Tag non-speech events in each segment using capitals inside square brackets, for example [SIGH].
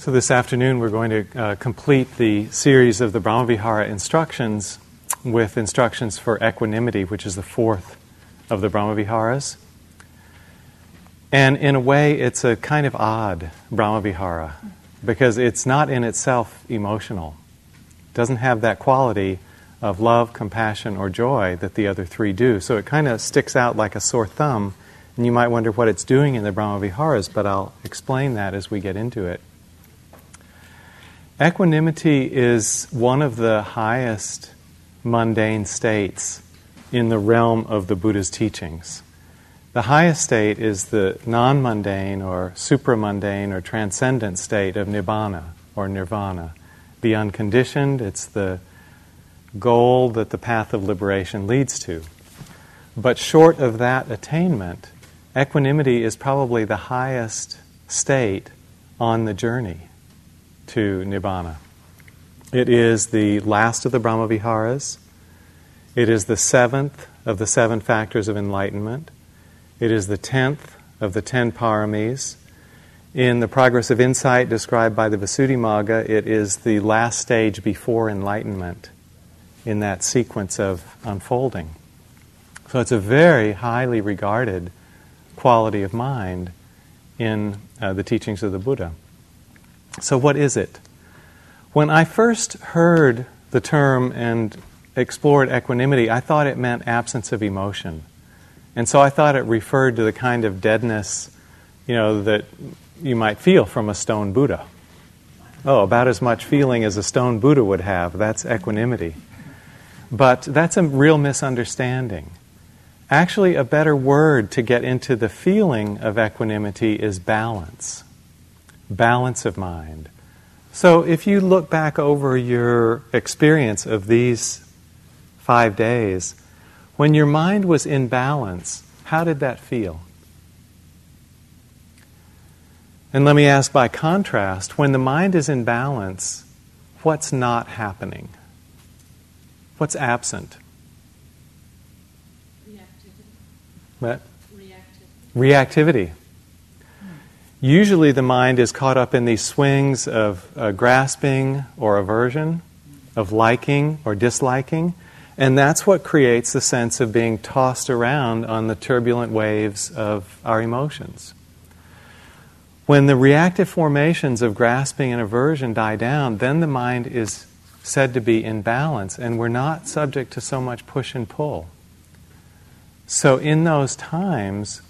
So, this afternoon we're going to uh, complete the series of the Brahmavihara instructions with instructions for equanimity, which is the fourth of the Brahmaviharas. And in a way, it's a kind of odd Brahmavihara because it's not in itself emotional. It doesn't have that quality of love, compassion, or joy that the other three do. So it kind of sticks out like a sore thumb, and you might wonder what it's doing in the Brahmaviharas, but I'll explain that as we get into it. Equanimity is one of the highest mundane states in the realm of the Buddha's teachings. The highest state is the non mundane or supramundane or transcendent state of nibbana or nirvana. The unconditioned, it's the goal that the path of liberation leads to. But short of that attainment, equanimity is probably the highest state on the journey to Nibbana. It is the last of the Brahmaviharas. It is the seventh of the seven factors of enlightenment. It is the tenth of the ten paramis. In the progress of insight described by the Visuddhimagga, it is the last stage before enlightenment in that sequence of unfolding. So it's a very highly regarded quality of mind in uh, the teachings of the Buddha. So, what is it? When I first heard the term and explored equanimity, I thought it meant absence of emotion. And so I thought it referred to the kind of deadness, you know, that you might feel from a stone Buddha. Oh, about as much feeling as a stone Buddha would have. That's equanimity. But that's a real misunderstanding. Actually, a better word to get into the feeling of equanimity is balance balance of mind. So if you look back over your experience of these five days, when your mind was in balance, how did that feel? And let me ask by contrast when the mind is in balance, what's not happening? What's absent? Reactivity. What? Reactivity. Reactivity. Usually, the mind is caught up in these swings of uh, grasping or aversion, of liking or disliking, and that's what creates the sense of being tossed around on the turbulent waves of our emotions. When the reactive formations of grasping and aversion die down, then the mind is said to be in balance, and we're not subject to so much push and pull. So, in those times,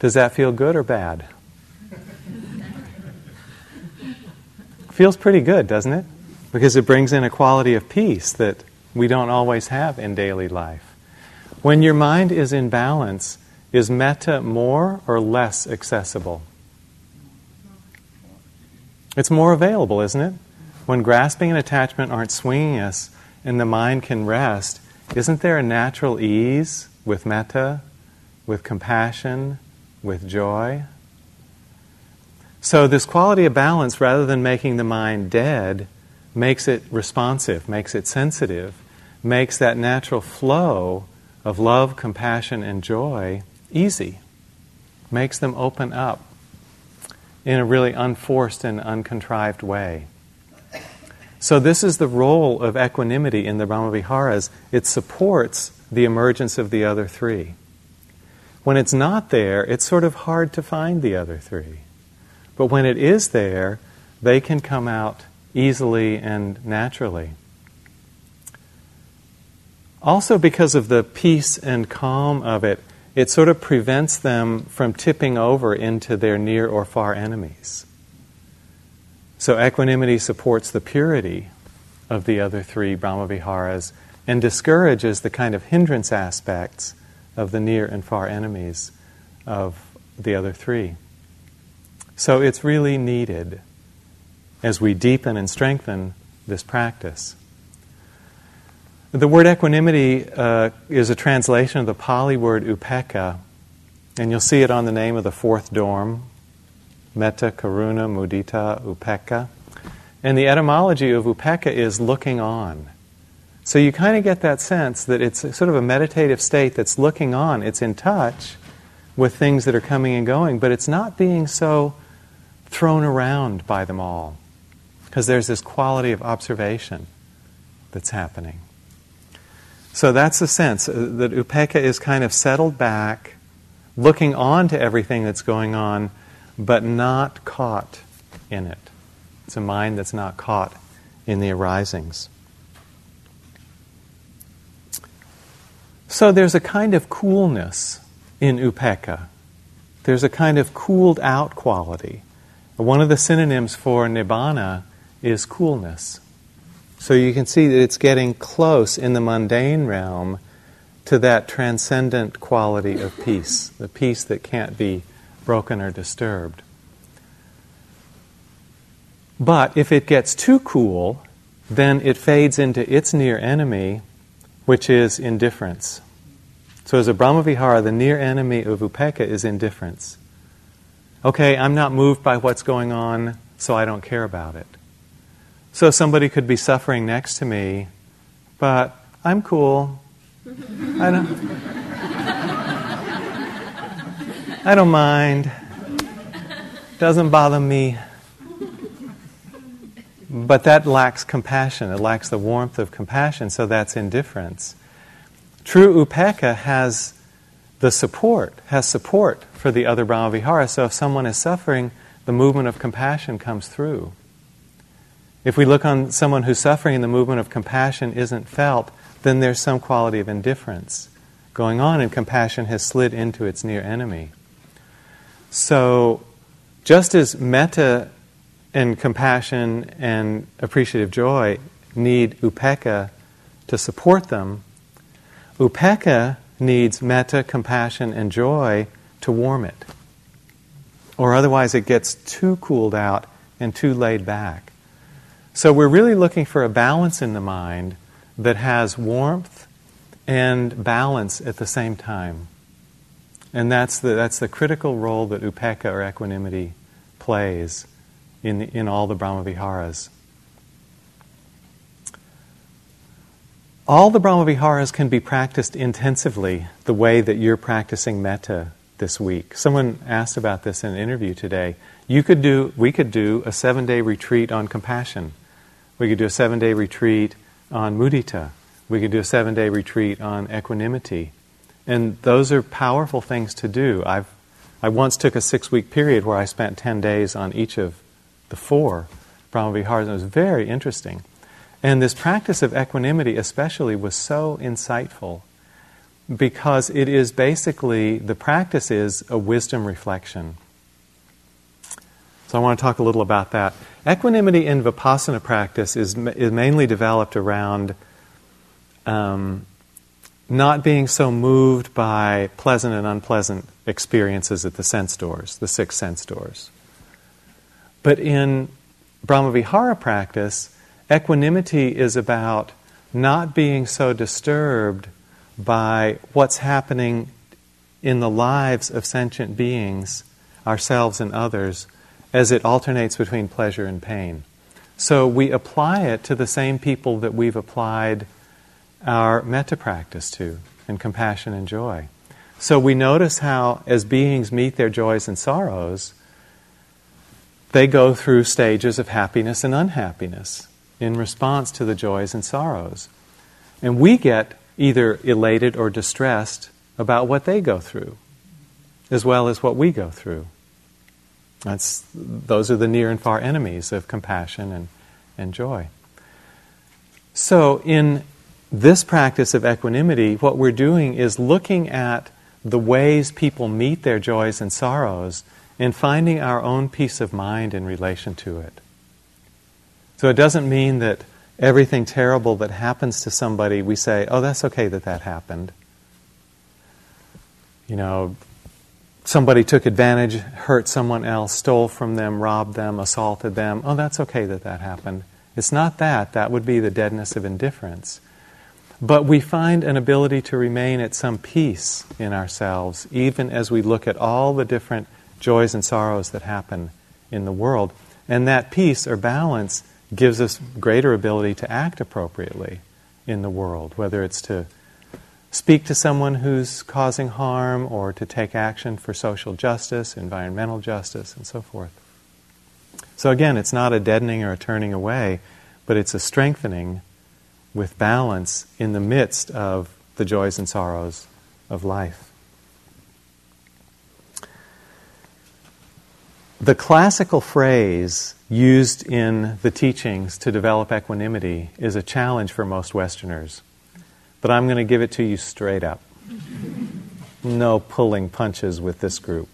does that feel good or bad? Feels pretty good, doesn't it? Because it brings in a quality of peace that we don't always have in daily life. When your mind is in balance, is metta more or less accessible? It's more available, isn't it? When grasping and attachment aren't swinging us and the mind can rest, isn't there a natural ease with metta, with compassion, with joy. So, this quality of balance, rather than making the mind dead, makes it responsive, makes it sensitive, makes that natural flow of love, compassion, and joy easy, makes them open up in a really unforced and uncontrived way. So, this is the role of equanimity in the Brahmaviharas. It supports the emergence of the other three. When it's not there, it's sort of hard to find the other three. But when it is there, they can come out easily and naturally. Also, because of the peace and calm of it, it sort of prevents them from tipping over into their near or far enemies. So, equanimity supports the purity of the other three Brahmaviharas and discourages the kind of hindrance aspects of the near and far enemies of the other three. So it's really needed as we deepen and strengthen this practice. The word equanimity uh, is a translation of the Pali word upekkha, and you'll see it on the name of the fourth dorm metta, karuna, mudita, upekkha. And the etymology of upekkha is looking on. So you kind of get that sense that it's sort of a meditative state that's looking on. It's in touch with things that are coming and going, but it's not being so thrown around by them all. Because there's this quality of observation that's happening. So that's the sense uh, that upekkha is kind of settled back, looking on to everything that's going on, but not caught in it. It's a mind that's not caught in the arisings. So there's a kind of coolness in upekkha. There's a kind of cooled out quality. One of the synonyms for nibbana is coolness. So you can see that it's getting close in the mundane realm to that transcendent quality of peace, the peace that can't be broken or disturbed. But if it gets too cool, then it fades into its near enemy, which is indifference. So, as a Brahmavihara, the near enemy of upekkha is indifference. Okay, I'm not moved by what's going on, so I don't care about it. So, somebody could be suffering next to me, but I'm cool. I don't, I don't mind. Doesn't bother me. But that lacks compassion. It lacks the warmth of compassion, so that's indifference. True upekkha has the support, has support for the other Brahmavihara. So if someone is suffering, the movement of compassion comes through. If we look on someone who's suffering and the movement of compassion isn't felt, then there's some quality of indifference going on, and compassion has slid into its near enemy. So, just as metta and compassion and appreciative joy need upekkha to support them, Upekkha needs metta, compassion, and joy to warm it. Or otherwise, it gets too cooled out and too laid back. So, we're really looking for a balance in the mind that has warmth and balance at the same time. And that's the, that's the critical role that upekkha or equanimity plays in, the, in all the Brahmaviharas. All the Brahmaviharas can be practiced intensively the way that you're practicing metta this week. Someone asked about this in an interview today. You could do, we could do a seven day retreat on compassion. We could do a seven day retreat on mudita. We could do a seven day retreat on equanimity. And those are powerful things to do. I've, I once took a six week period where I spent 10 days on each of the four Brahmaviharas. It was very interesting. And this practice of equanimity, especially, was so insightful because it is basically the practice is a wisdom reflection. So I want to talk a little about that. Equanimity in vipassana practice is, is mainly developed around um, not being so moved by pleasant and unpleasant experiences at the sense doors, the six sense doors. But in Brahmavihara practice, equanimity is about not being so disturbed by what's happening in the lives of sentient beings, ourselves and others, as it alternates between pleasure and pain. So we apply it to the same people that we've applied our metta practice to, and compassion and joy. So we notice how, as beings meet their joys and sorrows, they go through stages of happiness and unhappiness in response to the joys and sorrows. And we get either elated or distressed about what they go through, as well as what we go through. That's, those are the near and far enemies of compassion and, and joy. So, in this practice of equanimity, what we're doing is looking at the ways people meet their joys and sorrows in finding our own peace of mind in relation to it. So it doesn't mean that everything terrible that happens to somebody, we say, oh, that's okay that that happened. You know, somebody took advantage, hurt someone else, stole from them, robbed them, assaulted them. Oh, that's okay that that happened. It's not that. That would be the deadness of indifference. But we find an ability to remain at some peace in ourselves, even as we look at all the different joys and sorrows that happen in the world. And that peace or balance gives us greater ability to act appropriately in the world, whether it's to speak to someone who's causing harm or to take action for social justice, environmental justice, and so forth. So again, it's not a deadening or a turning away, but it's a strengthening with balance in the midst of the joys and sorrows of life. The classical phrase used in the teachings to develop equanimity is a challenge for most Westerners. But I'm going to give it to you straight up. No pulling punches with this group.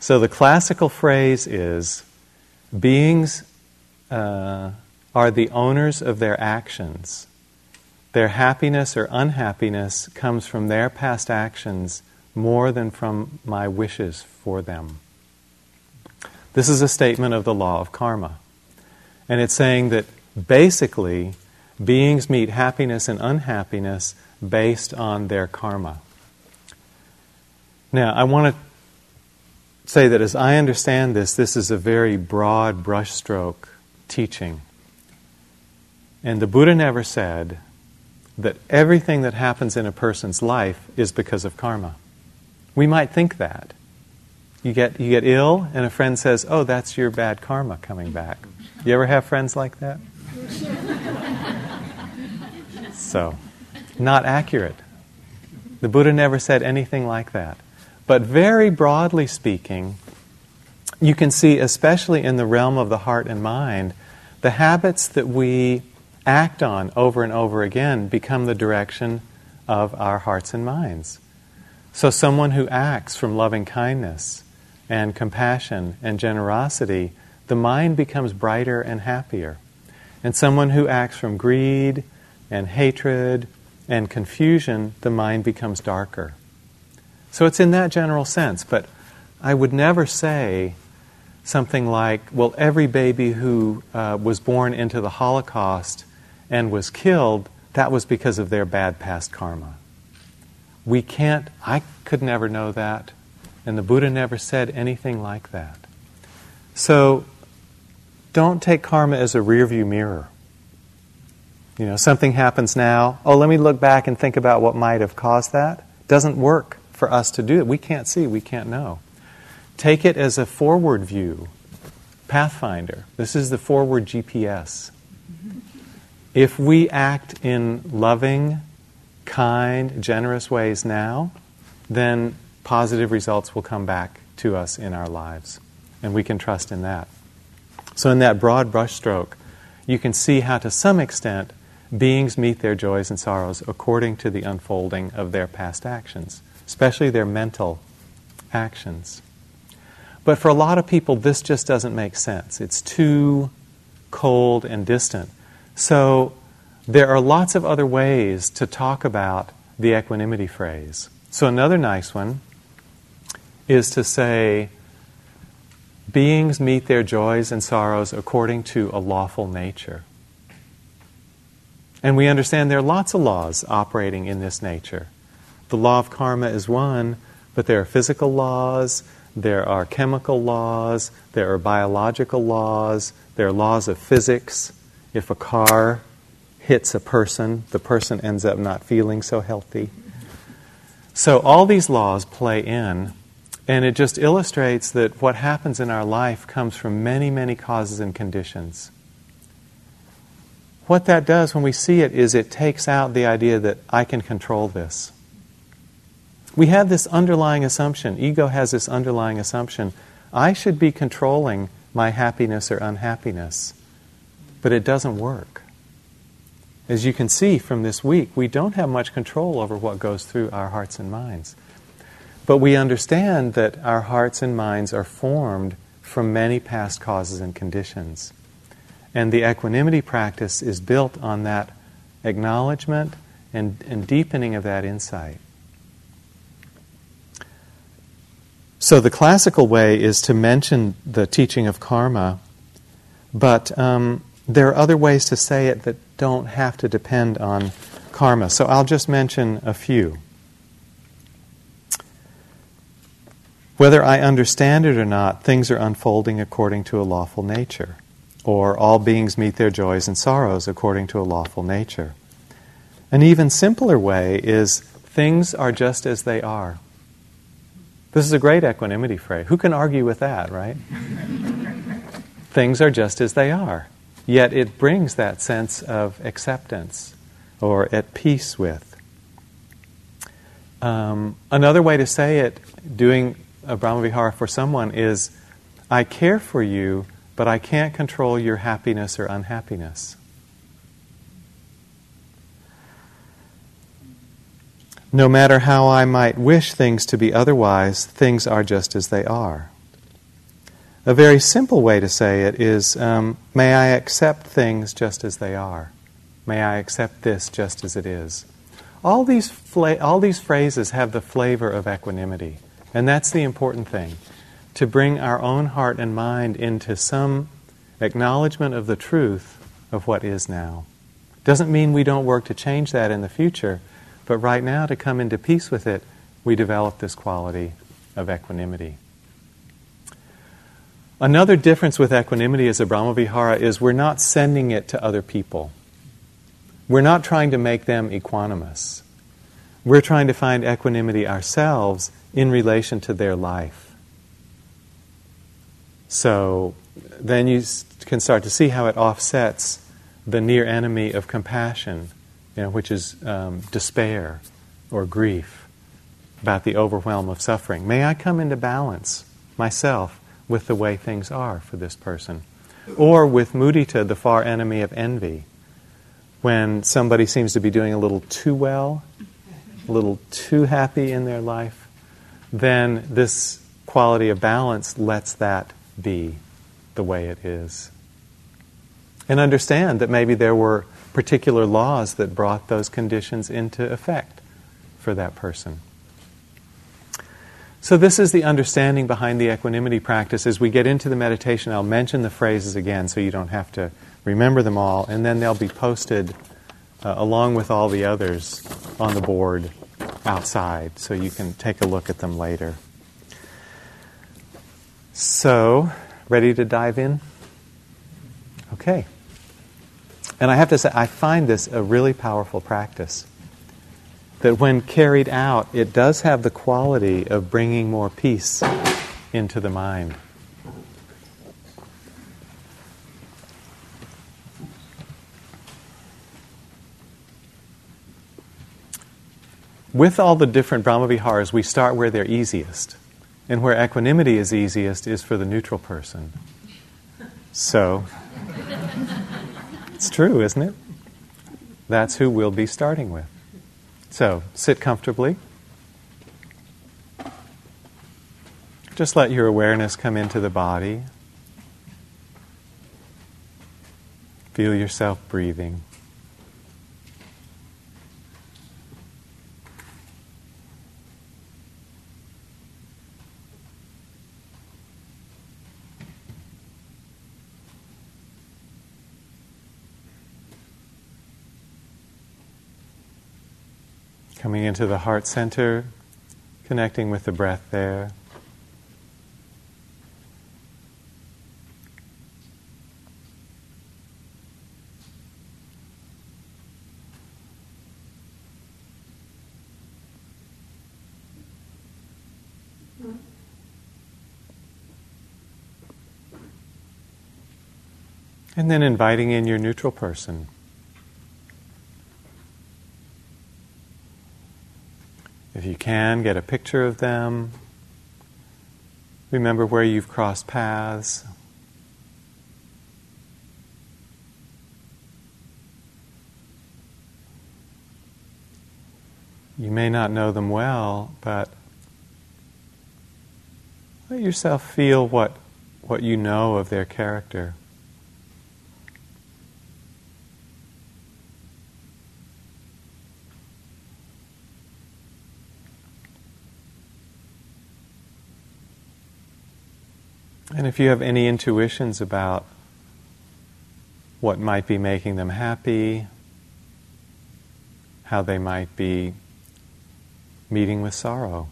So the classical phrase is beings uh, are the owners of their actions. Their happiness or unhappiness comes from their past actions more than from my wishes for them. This is a statement of the law of karma. And it's saying that basically beings meet happiness and unhappiness based on their karma. Now, I want to say that as I understand this, this is a very broad brushstroke teaching. And the Buddha never said that everything that happens in a person's life is because of karma. We might think that. You get, you get ill, and a friend says, Oh, that's your bad karma coming back. You ever have friends like that? so, not accurate. The Buddha never said anything like that. But very broadly speaking, you can see, especially in the realm of the heart and mind, the habits that we act on over and over again become the direction of our hearts and minds. So, someone who acts from loving kindness and compassion and generosity, the mind becomes brighter and happier. And someone who acts from greed and hatred and confusion, the mind becomes darker. So it's in that general sense, but I would never say something like, well, every baby who uh, was born into the Holocaust and was killed, that was because of their bad past karma. We can't, I could never know that. And the Buddha never said anything like that. So don't take karma as a rearview mirror. You know, something happens now. Oh, let me look back and think about what might have caused that. Doesn't work for us to do it. We can't see, we can't know. Take it as a forward view, Pathfinder. This is the forward GPS. If we act in loving, kind, generous ways now, then positive results will come back to us in our lives. And we can trust in that. So, in that broad brushstroke, you can see how, to some extent, beings meet their joys and sorrows according to the unfolding of their past actions, especially their mental actions. But for a lot of people, this just doesn't make sense. It's too cold and distant. So, there are lots of other ways to talk about the equanimity phrase. So, another nice one is to say, beings meet their joys and sorrows according to a lawful nature. And we understand there are lots of laws operating in this nature. The law of karma is one, but there are physical laws, there are chemical laws, there are biological laws, there are laws of physics. If a car hits a person, the person ends up not feeling so healthy. So, all these laws play in and it just illustrates that what happens in our life comes from many, many causes and conditions. What that does when we see it is it takes out the idea that I can control this. We have this underlying assumption, ego has this underlying assumption I should be controlling my happiness or unhappiness. But it doesn't work. As you can see from this week, we don't have much control over what goes through our hearts and minds. But we understand that our hearts and minds are formed from many past causes and conditions. And the equanimity practice is built on that acknowledgement and, and deepening of that insight. So, the classical way is to mention the teaching of karma, but um, there are other ways to say it that don't have to depend on karma. So, I'll just mention a few. Whether I understand it or not, things are unfolding according to a lawful nature, or all beings meet their joys and sorrows according to a lawful nature. An even simpler way is things are just as they are. This is a great equanimity phrase. Who can argue with that, right? [LAUGHS] things are just as they are. Yet it brings that sense of acceptance or at peace with. Um, another way to say it, doing a Brahmavihara for someone, is I care for you, but I can't control your happiness or unhappiness. No matter how I might wish things to be otherwise, things are just as they are. A very simple way to say it is um, May I accept things just as they are. May I accept this just as it is. All these, fla- all these phrases have the flavor of equanimity, and that's the important thing to bring our own heart and mind into some acknowledgement of the truth of what is now. Doesn't mean we don't work to change that in the future, but right now, to come into peace with it, we develop this quality of equanimity. Another difference with equanimity as a Brahmavihara is we're not sending it to other people. We're not trying to make them equanimous. We're trying to find equanimity ourselves in relation to their life. So then you can start to see how it offsets the near enemy of compassion you know, which is um, despair or grief about the overwhelm of suffering. May I come into balance myself with the way things are for this person? Or with mudita, the far enemy of envy, when somebody seems to be doing a little too well, a little too happy in their life, then this quality of balance lets that be the way it is. And understand that maybe there were particular laws that brought those conditions into effect for that person. So, this is the understanding behind the equanimity practice. As we get into the meditation, I'll mention the phrases again so you don't have to remember them all, and then they'll be posted uh, along with all the others on the board outside so you can take a look at them later. So, ready to dive in? Okay. And I have to say, I find this a really powerful practice. That when carried out, it does have the quality of bringing more peace into the mind. With all the different Brahmaviharas, we start where they're easiest. And where equanimity is easiest is for the neutral person. So, it's true, isn't it? That's who we'll be starting with. So, sit comfortably. Just let your awareness come into the body. Feel yourself breathing. Coming into the heart center, connecting with the breath there. And then inviting in your neutral person. If you can, get a picture of them. Remember where you've crossed paths. You may not know them well, but let yourself feel what, what you know of their character. And if you have any intuitions about what might be making them happy, how they might be meeting with sorrow.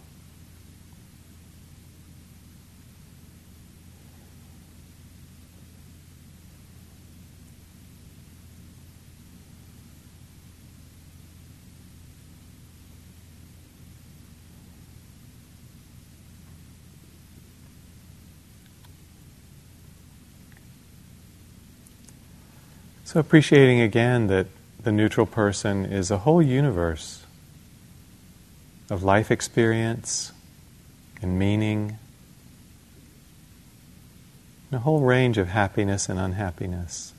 So, appreciating again that the neutral person is a whole universe of life experience and meaning, and a whole range of happiness and unhappiness.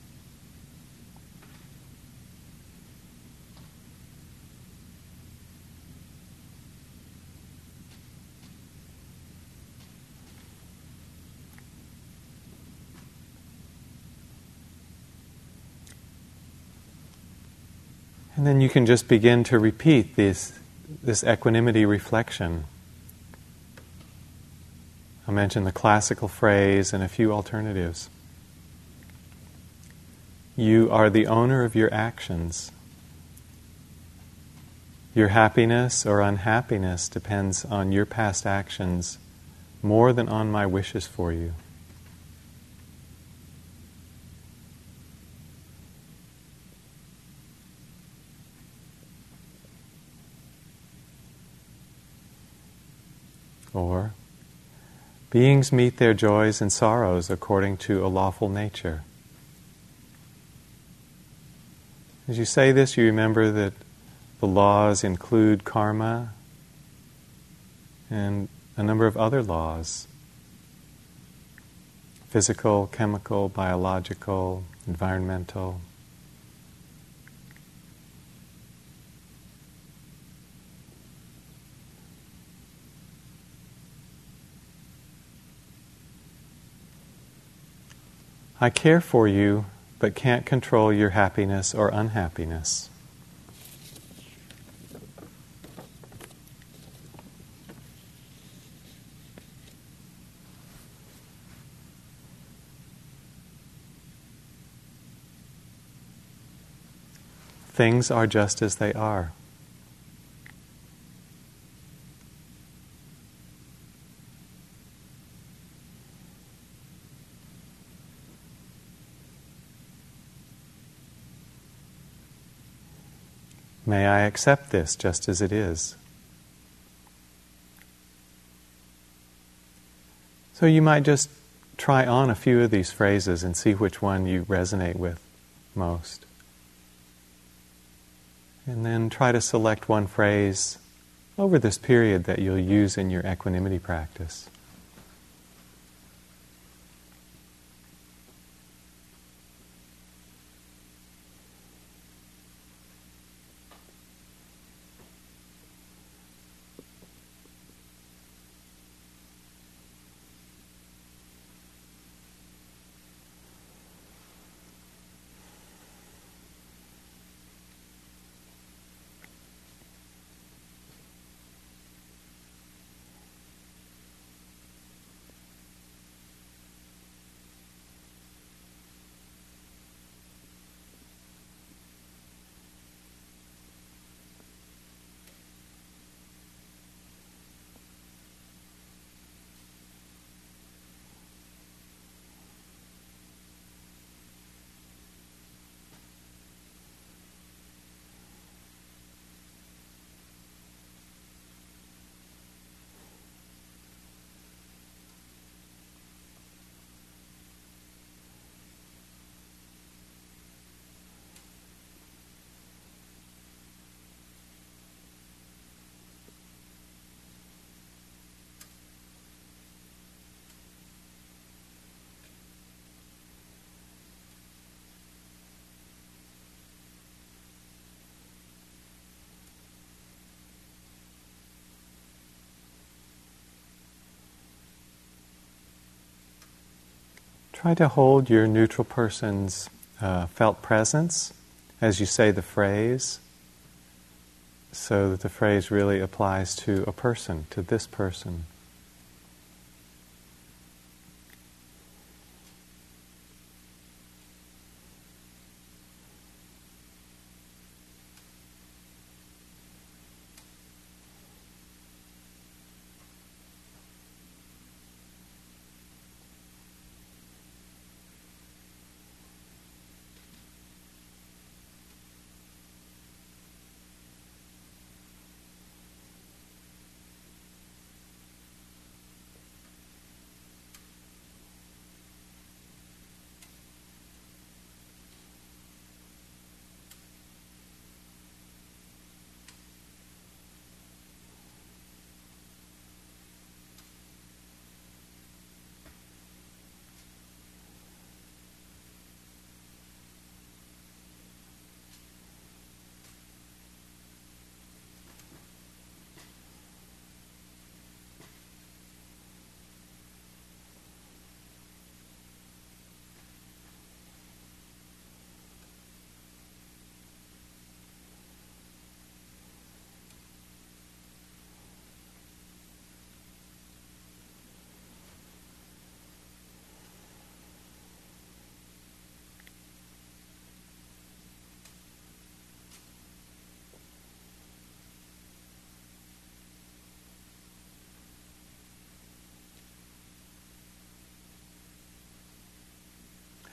And then you can just begin to repeat this, this equanimity reflection. I'll mention the classical phrase and a few alternatives. You are the owner of your actions. Your happiness or unhappiness depends on your past actions more than on my wishes for you. Or, beings meet their joys and sorrows according to a lawful nature. As you say this, you remember that the laws include karma and a number of other laws physical, chemical, biological, environmental. I care for you, but can't control your happiness or unhappiness. Things are just as they are. May I accept this just as it is? So you might just try on a few of these phrases and see which one you resonate with most. And then try to select one phrase over this period that you'll use in your equanimity practice. Try to hold your neutral person's uh, felt presence as you say the phrase, so that the phrase really applies to a person, to this person.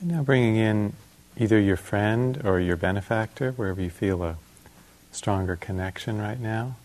Now bringing in either your friend or your benefactor, wherever you feel a stronger connection right now.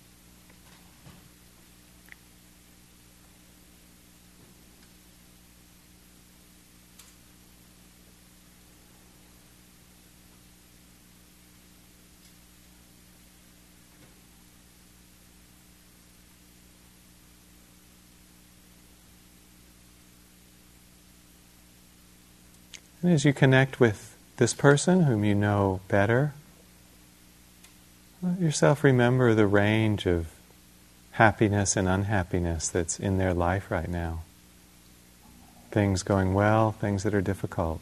As you connect with this person whom you know better, let yourself remember the range of happiness and unhappiness that's in their life right now. Things going well, things that are difficult.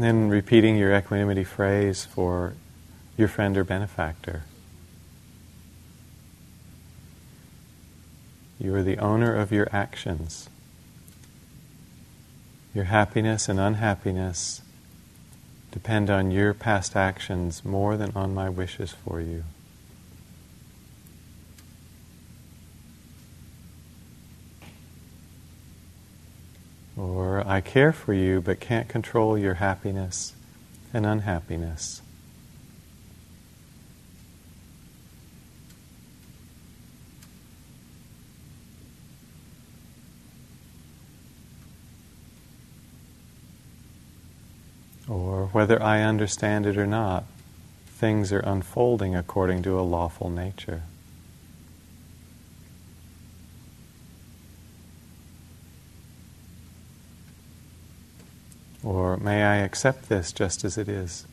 And then repeating your equanimity phrase for your friend or benefactor. You are the owner of your actions. Your happiness and unhappiness depend on your past actions more than on my wishes for you. Or I care for you but can't control your happiness and unhappiness. Or whether I understand it or not, things are unfolding according to a lawful nature. Or may I accept this just as it is?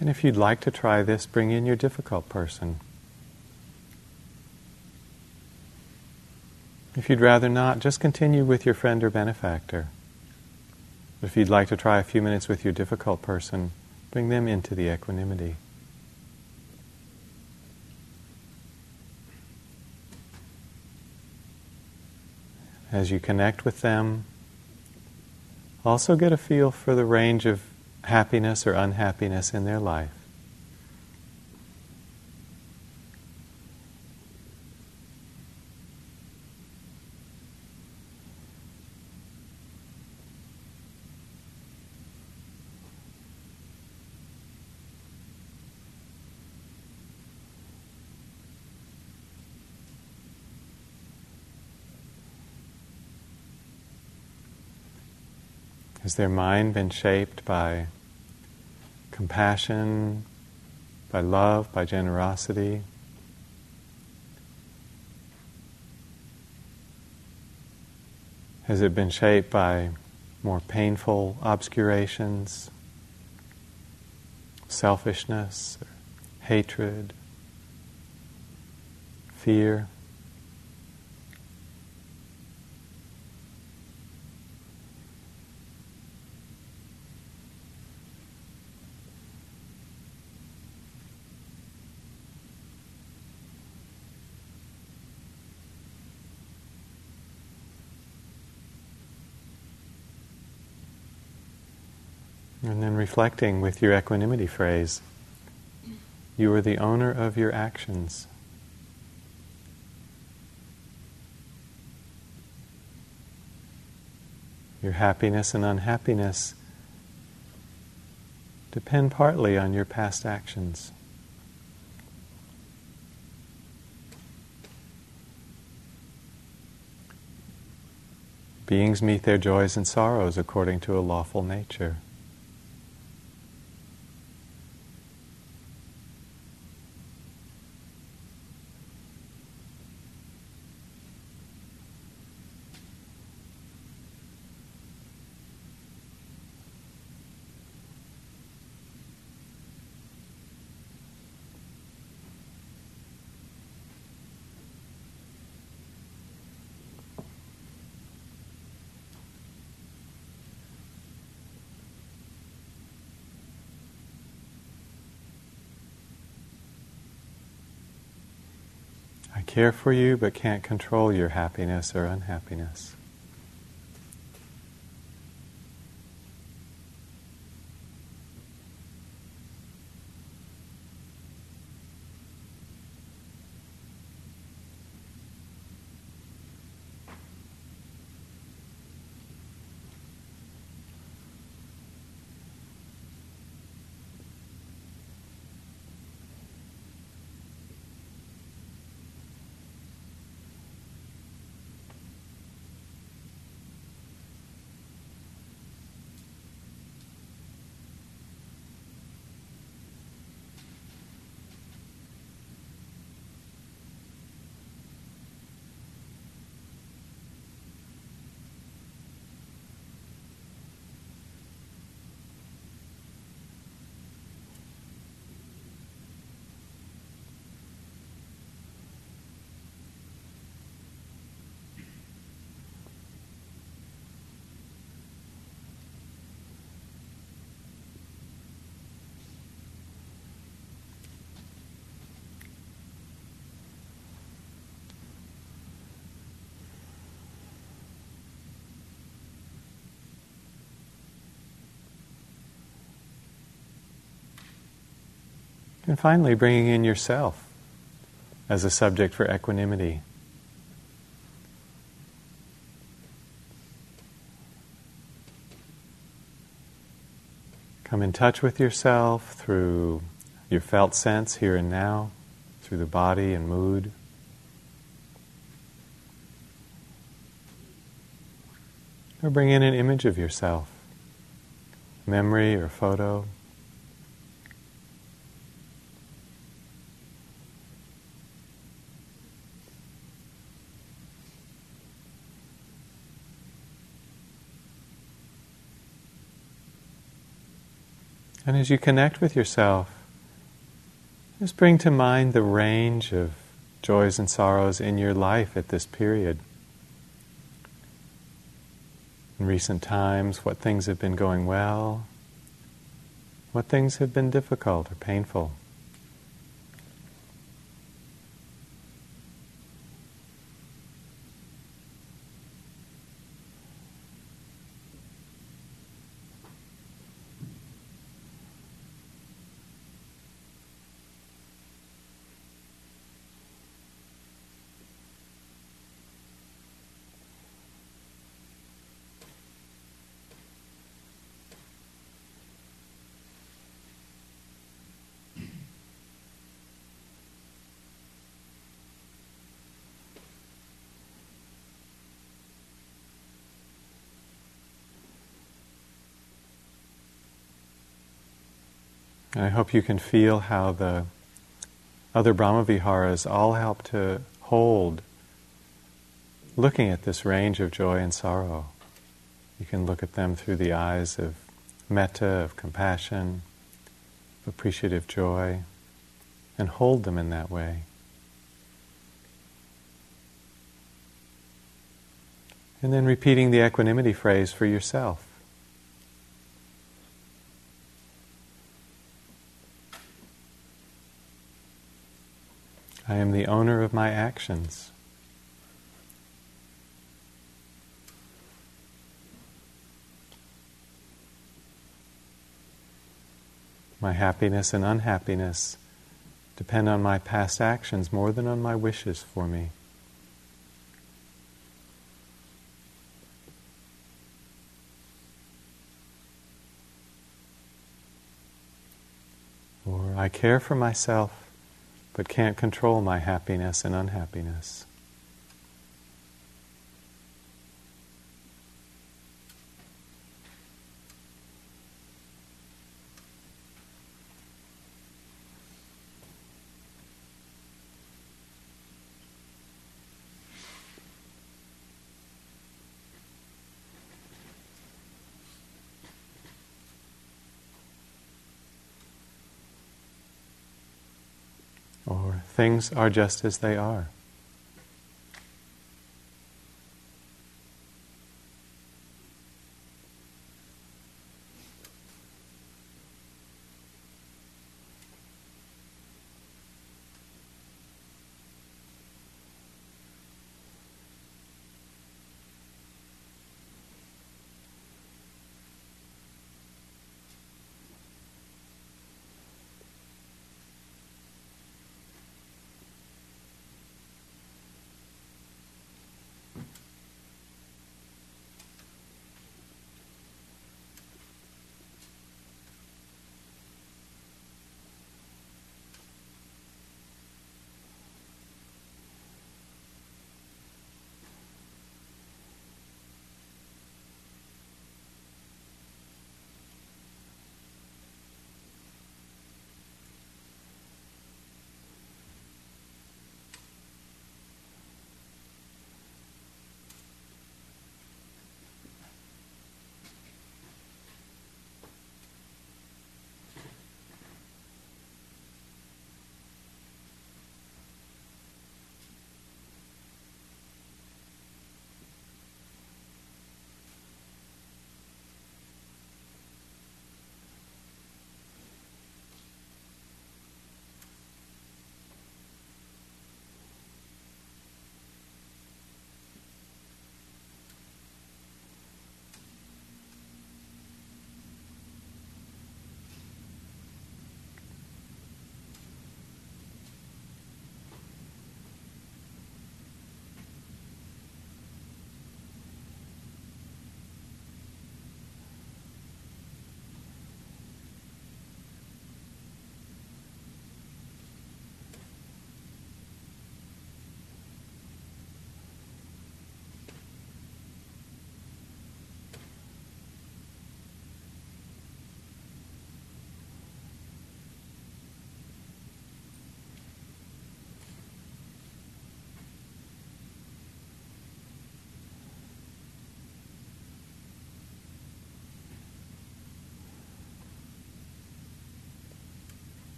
And if you'd like to try this, bring in your difficult person. If you'd rather not, just continue with your friend or benefactor. If you'd like to try a few minutes with your difficult person, bring them into the equanimity. As you connect with them, also get a feel for the range of happiness or unhappiness in their life. Has their mind been shaped by compassion, by love, by generosity? Has it been shaped by more painful obscurations, selfishness, hatred, fear? Reflecting with your equanimity phrase you are the owner of your actions. Your happiness and unhappiness depend partly on your past actions. Beings meet their joys and sorrows according to a lawful nature. I care for you but can't control your happiness or unhappiness. And finally, bringing in yourself as a subject for equanimity. Come in touch with yourself through your felt sense here and now, through the body and mood. Or bring in an image of yourself, memory or photo. And as you connect with yourself, just bring to mind the range of joys and sorrows in your life at this period. In recent times, what things have been going well, what things have been difficult or painful. I hope you can feel how the other Brahmaviharas all help to hold looking at this range of joy and sorrow. You can look at them through the eyes of metta, of compassion, of appreciative joy, and hold them in that way. And then repeating the equanimity phrase for yourself. I am the owner of my actions. My happiness and unhappiness depend on my past actions more than on my wishes for me. Or I care for myself but can't control my happiness and unhappiness. Things are just as they are.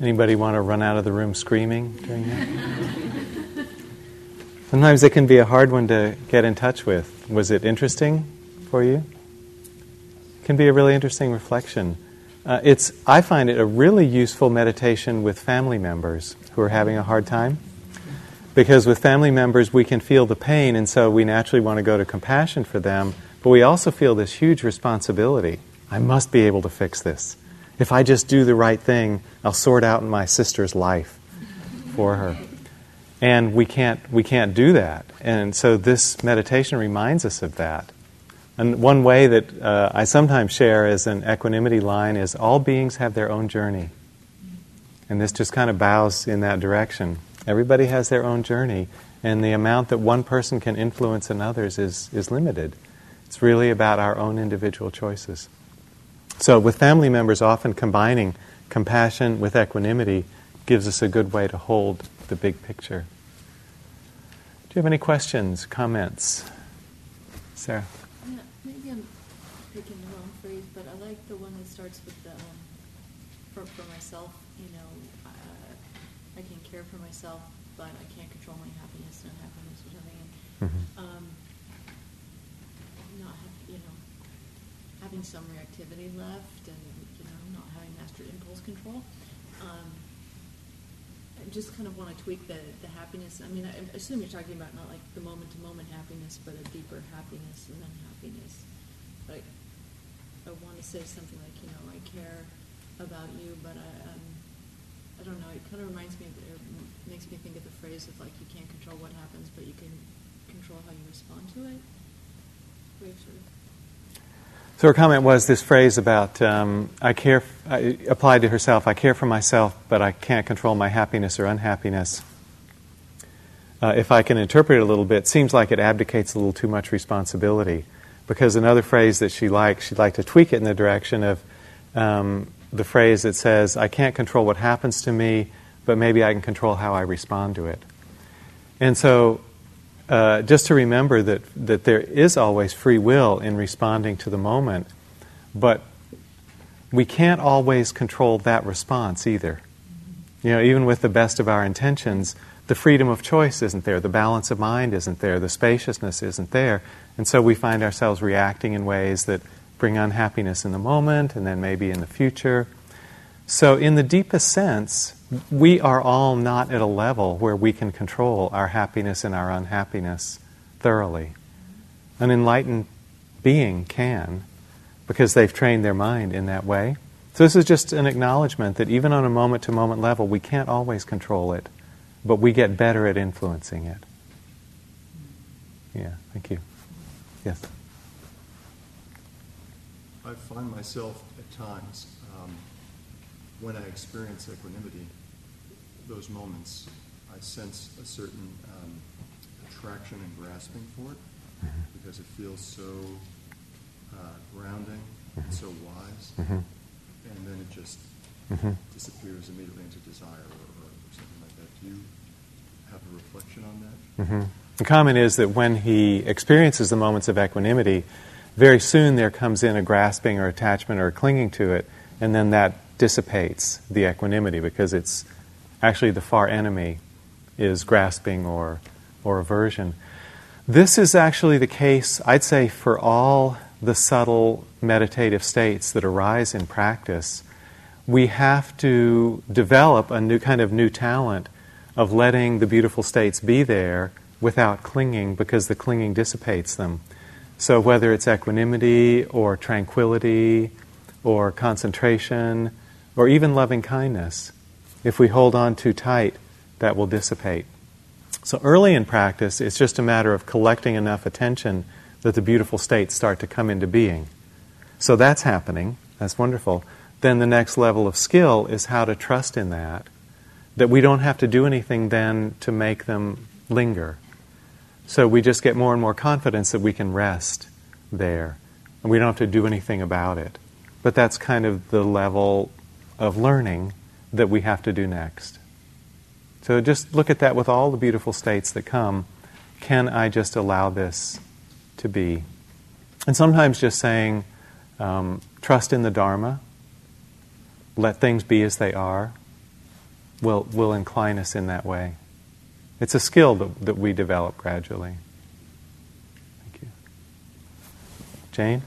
Anybody want to run out of the room screaming during that? Sometimes it can be a hard one to get in touch with. Was it interesting for you? It can be a really interesting reflection. Uh, it's, I find it a really useful meditation with family members who are having a hard time. Because with family members, we can feel the pain, and so we naturally want to go to compassion for them, but we also feel this huge responsibility. I must be able to fix this. If I just do the right thing, I'll sort out my sister's life for her. And we can't, we can't do that. And so this meditation reminds us of that. And one way that uh, I sometimes share as an equanimity line is all beings have their own journey. And this just kind of bows in that direction. Everybody has their own journey, and the amount that one person can influence another's is, is limited. It's really about our own individual choices. So, with family members, often combining compassion with equanimity gives us a good way to hold the big picture. Do you have any questions, comments? Sarah? Yeah, maybe I'm picking the wrong phrase, but I like the one that starts with the, um, for, for myself, you know, uh, I can care for myself, but I can't control my happiness and unhappiness or something. And, Mhm. um, not have, you know, some reactivity left and, you know, not having master impulse control. Um, I just kind of want to tweak the, the happiness. I mean, I assume you're talking about not like the moment to moment happiness, but a deeper happiness and then happiness. But I, I want to say something like, you know, I care about you, but I, um, I don't know. It kind of reminds me, of, it makes me think of the phrase of like, you can't control what happens, but you can control how you respond to it. Of sort of So her comment was this phrase about um, I care, I, applied to herself, I care for myself, but I can't control my happiness or unhappiness. Uh, if I can interpret it a little bit, seems like it abdicates a little too much responsibility. Because another phrase that she liked, she'd like to tweak it in the direction of um, the phrase that says, I can't control what happens to me, but maybe I can control how I respond to it. And so uh, just to remember that, that there is always free will in responding to the moment, but we can't always control that response either. You know, even with the best of our intentions, the freedom of choice isn't there, the balance of mind isn't there, the spaciousness isn't there, and so we find ourselves reacting in ways that bring unhappiness in the moment and then maybe in the future. So, in the deepest sense, we are all not at a level where we can control our happiness and our unhappiness thoroughly. An enlightened being can, because they've trained their mind in that way. So, this is just an acknowledgement that even on a moment to moment level, we can't always control it, but we get better at influencing it. Yeah, thank you. Yes. I find myself at times, when I experience equanimity, those moments, I sense a certain um, attraction and grasping for it because it feels so uh, grounding and so wise, Mm-hmm. and then it just Mhm. disappears immediately into desire or, or something like that. Do you have a reflection on that? hmm The comment is that when he experiences the moments of equanimity, very soon there comes in a grasping or attachment or clinging to it, and then that dissipates the equanimity because it's actually the far enemy is grasping or, or aversion. This is actually the case, I'd say, for all the subtle meditative states that arise in practice. We have to develop a new kind of new talent of letting the beautiful states be there without clinging because the clinging dissipates them. So, whether it's equanimity or tranquility or concentration or even loving kindness, if we hold on too tight, that will dissipate. So, early in practice, it's just a matter of collecting enough attention that the beautiful states start to come into being. So, that's happening. That's wonderful. Then the next level of skill is how to trust in that, that we don't have to do anything then to make them linger. So we just get more and more confidence that we can rest there. And we don't have to do anything about it. But that's kind of the level of learning that we have to do next. So just look at that with all the beautiful states that come. Can I just allow this to be? And sometimes just saying, um, trust in the Dharma, let things be as they are, will, will incline us in that way. It's a skill that, that we develop gradually. Thank you. Jane?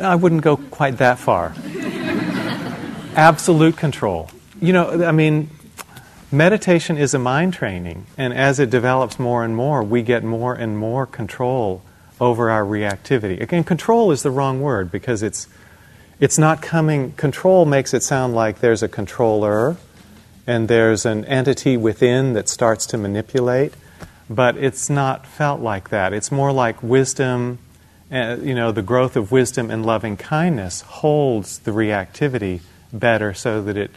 I wouldn't go quite that far. Absolute control. You know, I mean, meditation is a mind training, and as it develops more and more, we get more and more control over our reactivity. Again, control is the wrong word because it's it's not coming control makes it sound like there's a controller and there's an entity within that starts to manipulate, but it's not felt like that. It's more like wisdom uh, you know, the growth of wisdom and loving kindness holds the reactivity better so that it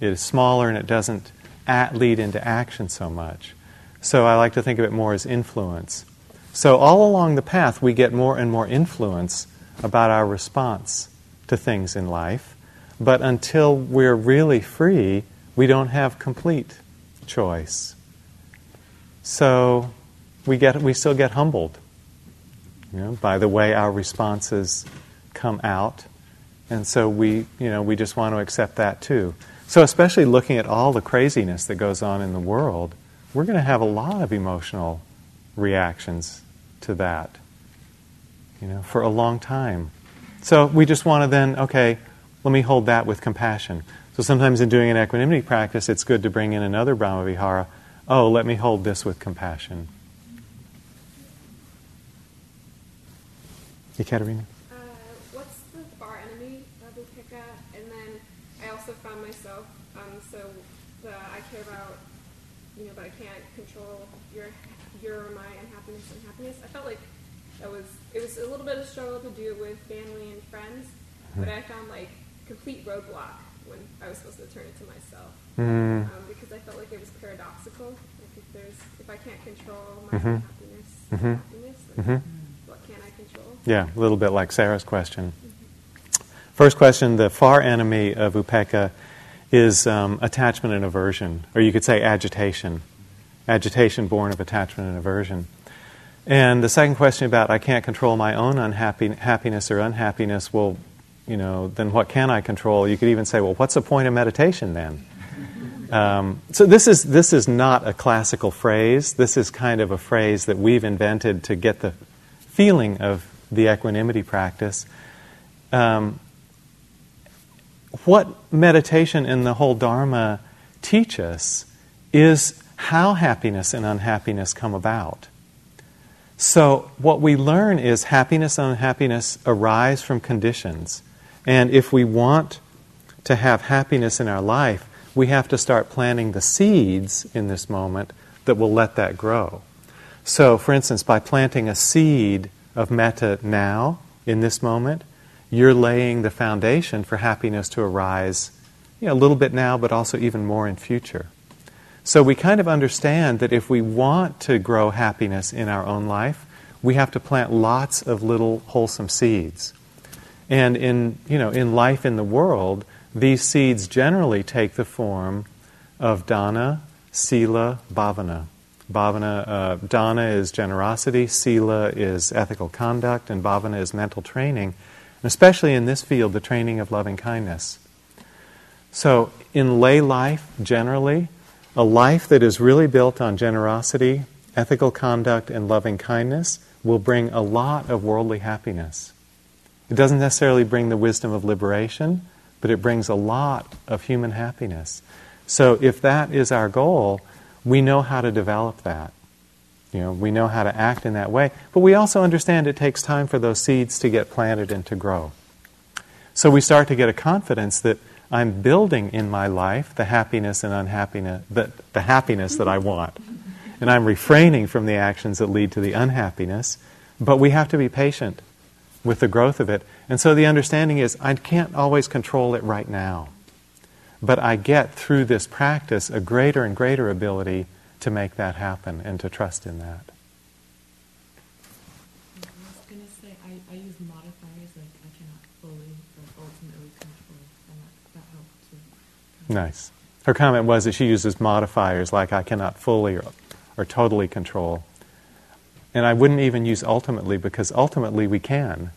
is smaller and it doesn't at, lead into action so much. So I like to think of it more as influence. So all along the path, we get more and more influence about our response to things in life. But until we're really free, we don't have complete choice. So we, get, we still get humbled you know, by the way our responses come out. And so we, you know, we just want to accept that too. So especially looking at all the craziness that goes on in the world, we're going to have a lot of emotional reactions to that, you know, for a long time. So we just want to then, okay, let me hold that with compassion. So sometimes in doing an equanimity practice, it's good to bring in another Brahmavihara. Oh, let me hold this with compassion. Ekaterina? Uh, what's the far enemy of Upekkha? And then I also found myself, um, so the, I care about, you know, but I can't control your, your my unhappiness and happiness. I felt like that was, it was a little bit of a struggle to do with family and friends, mm-hmm. but I found like complete roadblock when I was supposed to turn it to myself. Mm. Um, because I felt like it was paradoxical. Like if there's, if I can't control my mm-hmm. happiness, mm-hmm. happiness, like, mm-hmm. Yeah, a little bit like Sarah's question. First question the far enemy of upekkha is um, attachment and aversion, or you could say agitation. Agitation born of attachment and aversion. And the second question about I can't control my own unhappiness or unhappiness, well, you know, then what can I control? You could even say, well, what's the point of meditation then? [LAUGHS] Um, so this is this is not a classical phrase. This is kind of a phrase that we've invented to get the feeling of the equanimity practice. Um, what meditation and the whole Dharma teach us is how happiness and unhappiness come about. So, what we learn is happiness and unhappiness arise from conditions. And if we want to have happiness in our life, we have to start planting the seeds in this moment that will let that grow. So, for instance, by planting a seed of metta now, in this moment, you're laying the foundation for happiness to arise you know, a little bit now, but also even more in future. So we kind of understand that if we want to grow happiness in our own life, we have to plant lots of little wholesome seeds. And in, you know, in life in the world, these seeds generally take the form of dana, sila, bhavana. Bhavana, uh, dana is generosity, sila is ethical conduct, and bhavana is mental training, and especially in this field, the training of loving kindness. So, in lay life, generally, a life that is really built on generosity, ethical conduct, and loving kindness will bring a lot of worldly happiness. It doesn't necessarily bring the wisdom of liberation, but it brings a lot of human happiness. So, if that is our goal, we know how to develop that. You know, we know how to act in that way, but we also understand it takes time for those seeds to get planted and to grow. So we start to get a confidence that I'm building in my life the happiness and unhappiness, the, the happiness that I want. And I'm refraining from the actions that lead to the unhappiness, but we have to be patient with the growth of it. And so the understanding is I can't always control it right now. But I get through this practice a greater and greater ability to make that happen and to trust in that. I was gonna say, I, I modifiers like I cannot fully, but ultimately control, and that, that helped too. Nice. Her comment was that she uses modifiers like I cannot fully or, or totally control. And I wouldn't even use ultimately because ultimately we can.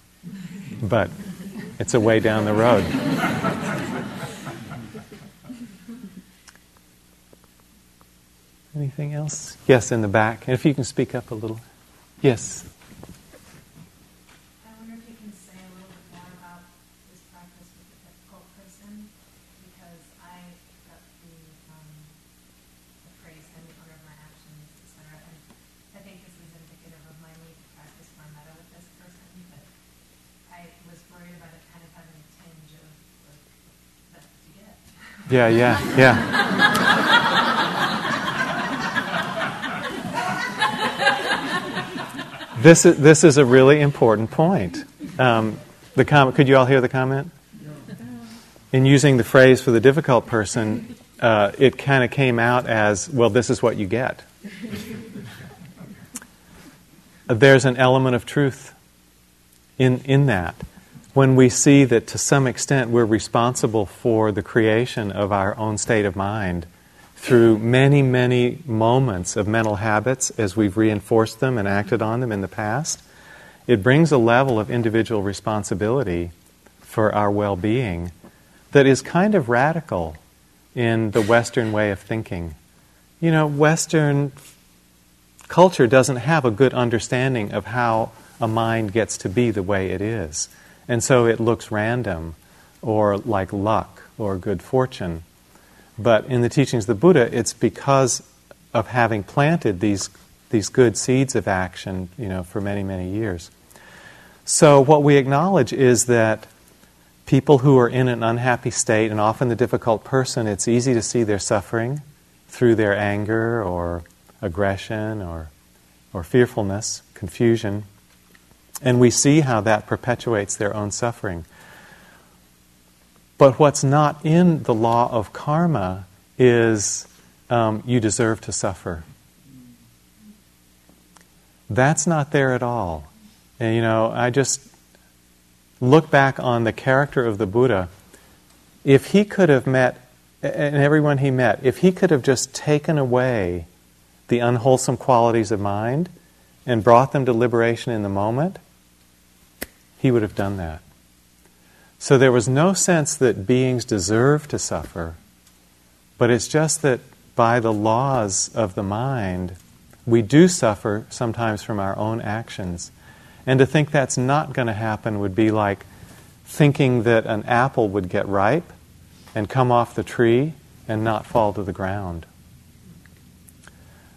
But it's a way down the road. [LAUGHS] Anything else? Yes, in the back. And if you can speak up a little. Yes. I wonder if you can say a little bit more about this practice with the difficult person, because I picked up the, um, the phrase, I'm the owner of my actions, et cetera, and I think this is indicative of my need to practice more metta with this person, but I was worried about it kind of having a tinge of, like, that's what you get. Yeah, yeah, yeah. [LAUGHS] this, is, this is a really important point. Um, the com- could you all hear the comment? In using the phrase for the difficult person, uh, it kind of came out as, well, this is what you get. [LAUGHS] There's an element of truth in, in that. When we see that to some extent we're responsible for the creation of our own state of mind through many, many moments of mental habits as we've reinforced them and acted on them in the past, it brings a level of individual responsibility for our well being that is kind of radical in the Western way of thinking. You know, Western culture doesn't have a good understanding of how a mind gets to be the way it is. And so it looks random or like luck or good fortune. But in the teachings of the Buddha, it's because of having planted these, these good seeds of action, you know, for many, many years. So what we acknowledge is that people who are in an unhappy state, and often the difficult person, it's easy to see their suffering through their anger or aggression or, or fearfulness, confusion. And we see how that perpetuates their own suffering. But what's not in the law of karma is um, you deserve to suffer. That's not there at all. And, you know, I just look back on the character of the Buddha. If he could have met, and everyone he met, if he could have just taken away the unwholesome qualities of mind and brought them to liberation in the moment, he would have done that. So there was no sense that beings deserve to suffer, but it's just that by the laws of the mind, we do suffer sometimes from our own actions. And to think that's not going to happen would be like thinking that an apple would get ripe and come off the tree and not fall to the ground.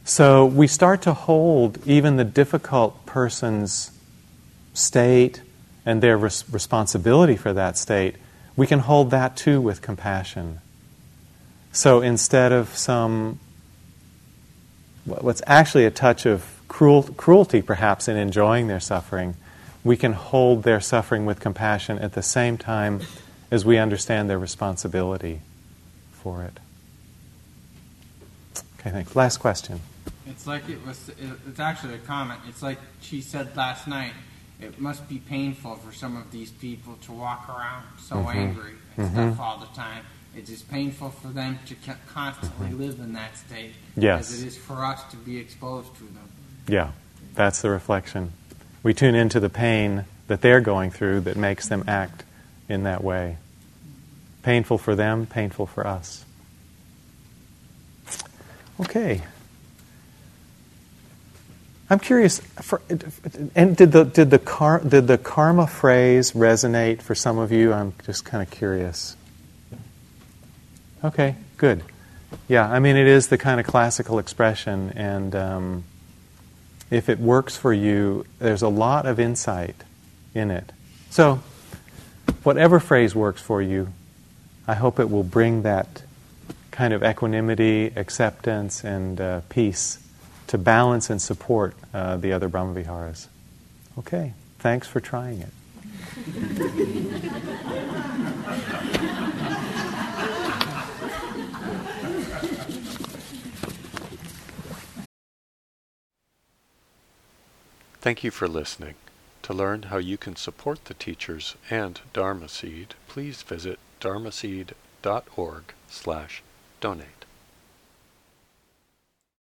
So we start to hold even the difficult person's state and their res- responsibility for that state, we can hold that too with compassion. So instead of some, what's actually a touch of cruel, cruelty perhaps in enjoying their suffering, we can hold their suffering with compassion at the same time as we understand their responsibility for it. Okay, thanks. Last question. It's like it was. It's actually a comment. It's like she said last night. It must be painful for some of these people to walk around so Mhm. angry and Mhm. stuff all the time. It is painful for them to co- constantly live in that state, Yes. as it is for us to be exposed to them. Yeah, that's the reflection. We tune into the pain that they're going through that makes them act in that way. Painful for them, painful for us. Okay. I'm curious, for, and did the, did, the car, did the karma phrase resonate for some of you? I'm just kind of curious. Okay, good. Yeah, I mean, it is the kind of classical expression, and um, if it works for you, there's a lot of insight in it. So, whatever phrase works for you, I hope it will bring that kind of equanimity, acceptance, and uh, peace to balance and support uh, the other Brahmaviharas. Okay, thanks for trying it. Thank you for listening. To learn how you can support the teachers and Dharma Seed, please visit dharmaseed.org slash donate.